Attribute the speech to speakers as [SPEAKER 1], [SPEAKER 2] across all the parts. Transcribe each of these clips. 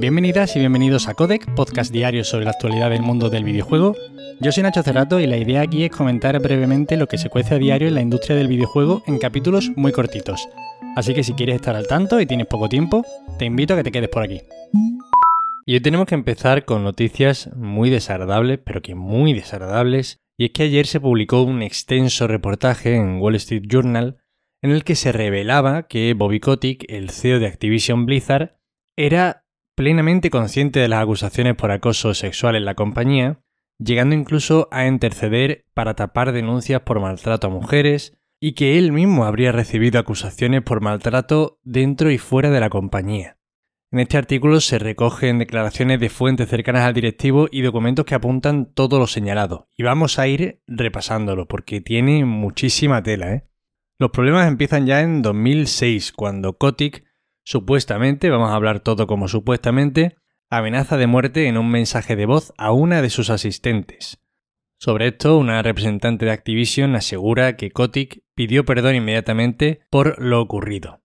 [SPEAKER 1] Bienvenidas y bienvenidos a Codec, podcast diario sobre la actualidad del mundo del videojuego. Yo soy Nacho Cerrato y la idea aquí es comentar brevemente lo que se cuece a diario en la industria del videojuego en capítulos muy cortitos. Así que si quieres estar al tanto y tienes poco tiempo, te invito a que te quedes por aquí. Y hoy tenemos que empezar con noticias muy desagradables, pero que muy desagradables. Y es que ayer se publicó un extenso reportaje en Wall Street Journal en el que se revelaba que Bobby Kotick, el CEO de Activision Blizzard, era plenamente consciente de las acusaciones por acoso sexual en la compañía, llegando incluso a interceder para tapar denuncias por maltrato a mujeres, y que él mismo habría recibido acusaciones por maltrato dentro y fuera de la compañía. En este artículo se recogen declaraciones de fuentes cercanas al directivo y documentos que apuntan todo lo señalado, y vamos a ir repasándolo porque tiene muchísima tela. ¿eh? Los problemas empiezan ya en 2006, cuando Kotick supuestamente, vamos a hablar todo como supuestamente, amenaza de muerte en un mensaje de voz a una de sus asistentes. Sobre esto, una representante de Activision asegura que Kotick pidió perdón inmediatamente por lo ocurrido.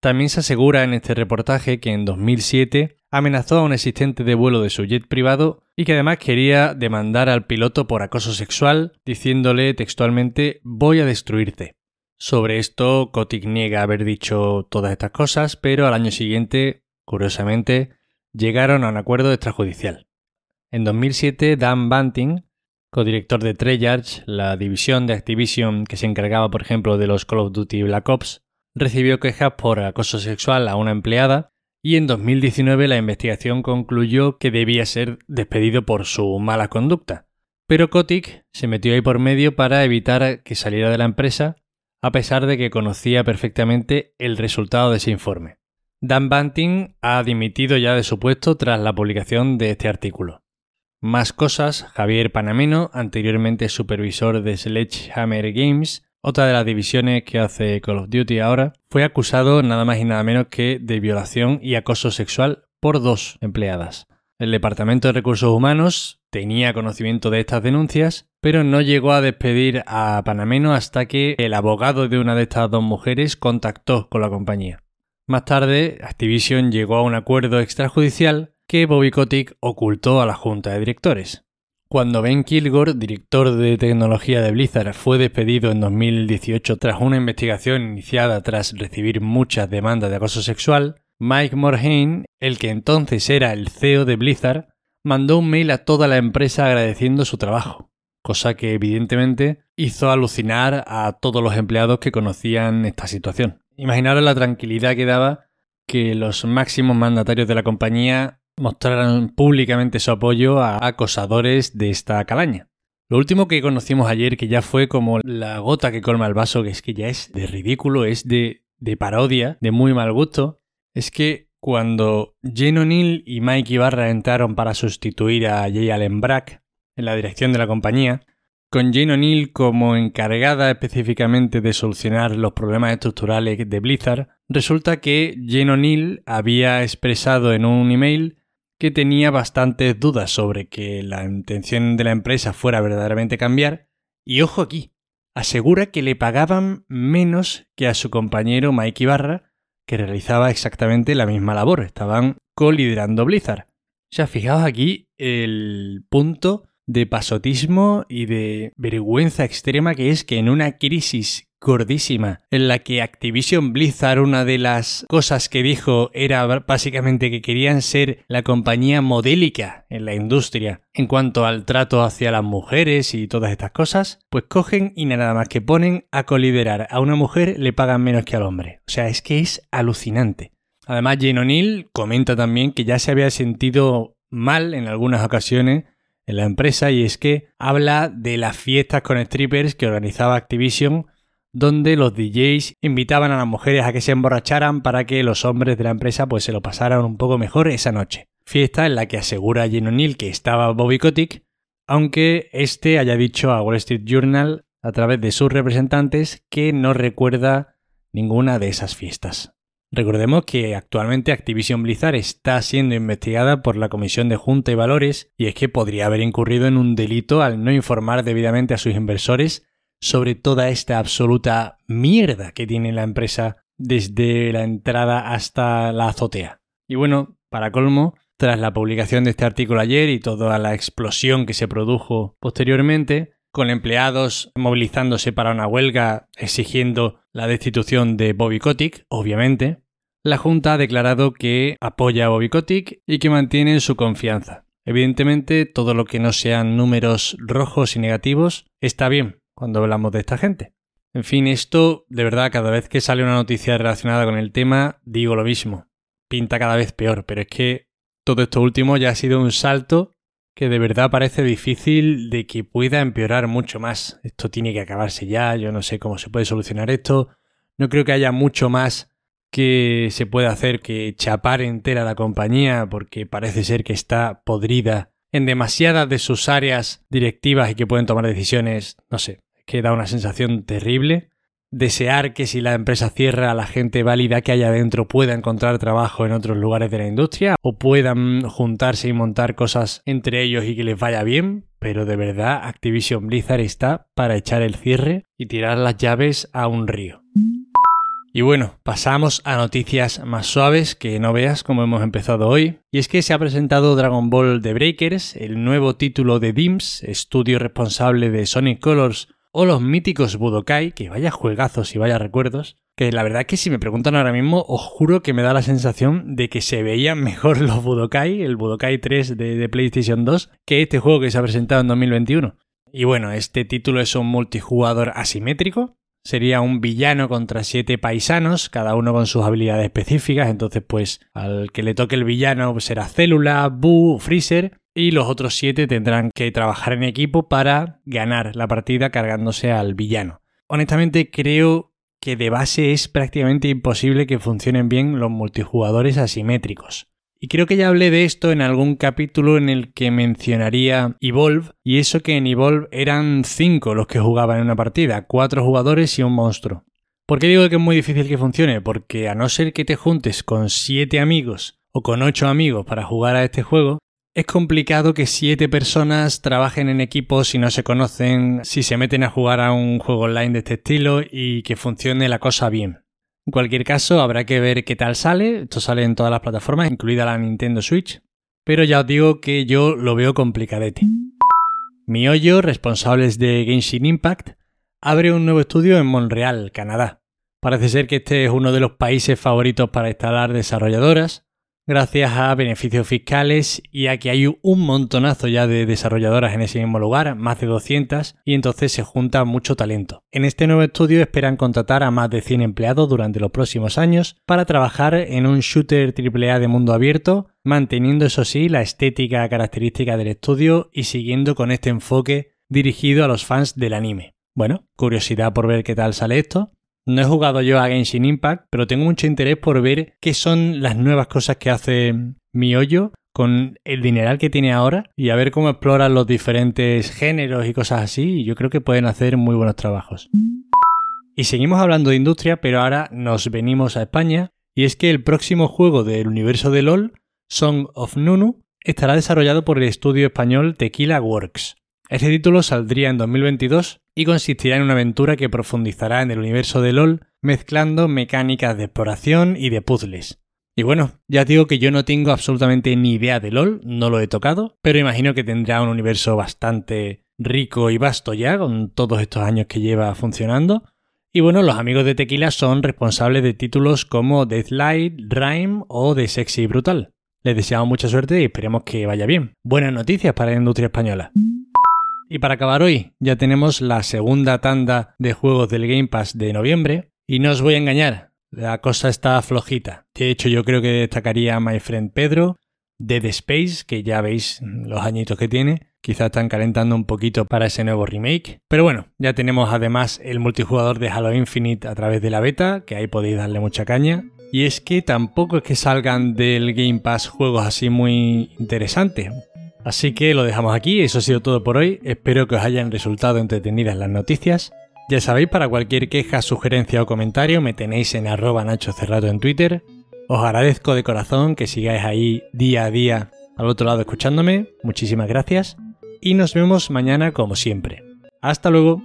[SPEAKER 1] También se asegura en este reportaje que en 2007 amenazó a un asistente de vuelo de su jet privado y que además quería demandar al piloto por acoso sexual, diciéndole textualmente voy a destruirte. Sobre esto, Kotick niega haber dicho todas estas cosas, pero al año siguiente, curiosamente, llegaron a un acuerdo extrajudicial. En 2007, Dan Banting, codirector de Treyarch, la división de Activision que se encargaba, por ejemplo, de los Call of Duty Black Ops, recibió quejas por acoso sexual a una empleada y en 2019 la investigación concluyó que debía ser despedido por su mala conducta. Pero Kotick se metió ahí por medio para evitar que saliera de la empresa a pesar de que conocía perfectamente el resultado de ese informe. Dan Banting ha dimitido ya de su puesto tras la publicación de este artículo. Más cosas, Javier Panameno, anteriormente supervisor de Sledgehammer Games, otra de las divisiones que hace Call of Duty ahora, fue acusado nada más y nada menos que de violación y acoso sexual por dos empleadas. El Departamento de Recursos Humanos tenía conocimiento de estas denuncias, pero no llegó a despedir a Panameno hasta que el abogado de una de estas dos mujeres contactó con la compañía. Más tarde, Activision llegó a un acuerdo extrajudicial que Bobby Kotick ocultó a la junta de directores. Cuando Ben Kilgore, director de tecnología de Blizzard, fue despedido en 2018 tras una investigación iniciada tras recibir muchas demandas de acoso sexual, Mike Morhaime, el que entonces era el CEO de Blizzard, mandó un mail a toda la empresa agradeciendo su trabajo, cosa que evidentemente hizo alucinar a todos los empleados que conocían esta situación. Imaginaros la tranquilidad que daba que los máximos mandatarios de la compañía mostraran públicamente su apoyo a acosadores de esta calaña. Lo último que conocimos ayer, que ya fue como la gota que colma el vaso, que es que ya es de ridículo, es de, de parodia, de muy mal gusto, es que cuando Jane O'Neill y Mike Ibarra entraron para sustituir a Jay Allen Brack en la dirección de la compañía, con Jane O'Neill como encargada específicamente de solucionar los problemas estructurales de Blizzard, resulta que Jane O'Neill había expresado en un email que tenía bastantes dudas sobre que la intención de la empresa fuera verdaderamente cambiar, y ojo aquí, asegura que le pagaban menos que a su compañero Mike Ibarra, que realizaba exactamente la misma labor. Estaban coliderando Blizzard. O sea, fijaos aquí el punto de pasotismo y de vergüenza extrema que es que en una crisis gordísima en la que Activision Blizzard una de las cosas que dijo era básicamente que querían ser la compañía modélica en la industria en cuanto al trato hacia las mujeres y todas estas cosas, pues cogen y nada más que ponen a coliderar a una mujer le pagan menos que al hombre. O sea, es que es alucinante. Además, Jane O'Neill comenta también que ya se había sentido mal en algunas ocasiones en la empresa y es que habla de las fiestas con strippers que organizaba Activision donde los DJs invitaban a las mujeres a que se emborracharan para que los hombres de la empresa pues se lo pasaran un poco mejor esa noche. Fiesta en la que asegura Jen O'Neill que estaba Bobby Kotick, aunque este haya dicho a Wall Street Journal a través de sus representantes que no recuerda ninguna de esas fiestas. Recordemos que actualmente Activision Blizzard está siendo investigada por la Comisión de Junta y Valores y es que podría haber incurrido en un delito al no informar debidamente a sus inversores sobre toda esta absoluta mierda que tiene la empresa desde la entrada hasta la azotea. Y bueno, para colmo, tras la publicación de este artículo ayer y toda la explosión que se produjo posteriormente, con empleados movilizándose para una huelga exigiendo la destitución de Bobby Kotick, obviamente, la Junta ha declarado que apoya a Bobby Kotick y que mantiene su confianza. Evidentemente, todo lo que no sean números rojos y negativos está bien cuando hablamos de esta gente. En fin, esto, de verdad, cada vez que sale una noticia relacionada con el tema, digo lo mismo. Pinta cada vez peor, pero es que todo esto último ya ha sido un salto que de verdad parece difícil de que pueda empeorar mucho más. Esto tiene que acabarse ya, yo no sé cómo se puede solucionar esto. No creo que haya mucho más que se pueda hacer que chapar entera la compañía porque parece ser que está podrida en demasiadas de sus áreas directivas y que pueden tomar decisiones, no sé, que da una sensación terrible. Desear que si la empresa cierra, la gente válida que haya dentro pueda encontrar trabajo en otros lugares de la industria o puedan juntarse y montar cosas entre ellos y que les vaya bien, pero de verdad Activision Blizzard está para echar el cierre y tirar las llaves a un río. Y bueno, pasamos a noticias más suaves que no veas como hemos empezado hoy. Y es que se ha presentado Dragon Ball The Breakers, el nuevo título de DIMS, estudio responsable de Sonic Colors, o los míticos Budokai, que vaya juegazos y vaya recuerdos. Que la verdad que si me preguntan ahora mismo, os juro que me da la sensación de que se veían mejor los Budokai, el Budokai 3 de, de PlayStation 2, que este juego que se ha presentado en 2021. Y bueno, este título es un multijugador asimétrico, sería un villano contra siete paisanos, cada uno con sus habilidades específicas. Entonces, pues al que le toque el villano será Célula, Boo, Freezer. Y los otros siete tendrán que trabajar en equipo para ganar la partida cargándose al villano. Honestamente, creo que de base es prácticamente imposible que funcionen bien los multijugadores asimétricos. Y creo que ya hablé de esto en algún capítulo en el que mencionaría Evolve, y eso que en Evolve eran 5 los que jugaban en una partida, 4 jugadores y un monstruo. ¿Por qué digo que es muy difícil que funcione? Porque a no ser que te juntes con 7 amigos o con 8 amigos para jugar a este juego, es complicado que 7 personas trabajen en equipo si no se conocen, si se meten a jugar a un juego online de este estilo y que funcione la cosa bien. En cualquier caso, habrá que ver qué tal sale. Esto sale en todas las plataformas, incluida la Nintendo Switch. Pero ya os digo que yo lo veo complicadete. Miollo, responsables de Genshin Impact, abre un nuevo estudio en Montreal, Canadá. Parece ser que este es uno de los países favoritos para instalar desarrolladoras, gracias a beneficios fiscales y a que hay un montonazo ya de desarrolladoras en ese mismo lugar, más de 200, y entonces se junta mucho talento. En este nuevo estudio esperan contratar a más de 100 empleados durante los próximos años para trabajar en un shooter AAA de mundo abierto, manteniendo eso sí la estética característica del estudio y siguiendo con este enfoque dirigido a los fans del anime. Bueno, curiosidad por ver qué tal sale esto, no he jugado yo a Genshin Impact, pero tengo mucho interés por ver qué son las nuevas cosas que hace mi hoyo con el dineral que tiene ahora y a ver cómo exploran los diferentes géneros y cosas así. Y yo creo que pueden hacer muy buenos trabajos. Y seguimos hablando de industria, pero ahora nos venimos a España. Y es que el próximo juego del universo de LOL, Song of Nunu, estará desarrollado por el estudio español Tequila Works. Este título saldría en 2022 y consistirá en una aventura que profundizará en el universo de LOL mezclando mecánicas de exploración y de puzzles. Y bueno, ya digo que yo no tengo absolutamente ni idea de LOL, no lo he tocado, pero imagino que tendrá un universo bastante rico y vasto ya, con todos estos años que lleva funcionando. Y bueno, los amigos de Tequila son responsables de títulos como Deathlight, Rhyme o The Sexy Brutal. Les deseamos mucha suerte y esperemos que vaya bien. Buenas noticias para la industria española. Y para acabar hoy, ya tenemos la segunda tanda de juegos del Game Pass de noviembre. Y no os voy a engañar, la cosa está flojita. De hecho, yo creo que destacaría My Friend Pedro, Dead Space, que ya veis los añitos que tiene. Quizá están calentando un poquito para ese nuevo remake. Pero bueno, ya tenemos además el multijugador de Halo Infinite a través de la beta, que ahí podéis darle mucha caña. Y es que tampoco es que salgan del Game Pass juegos así muy interesantes. Así que lo dejamos aquí, eso ha sido todo por hoy, espero que os hayan resultado entretenidas las noticias. Ya sabéis, para cualquier queja, sugerencia o comentario me tenéis en arroba Nacho Cerrato en Twitter. Os agradezco de corazón que sigáis ahí día a día al otro lado escuchándome, muchísimas gracias y nos vemos mañana como siempre. Hasta luego.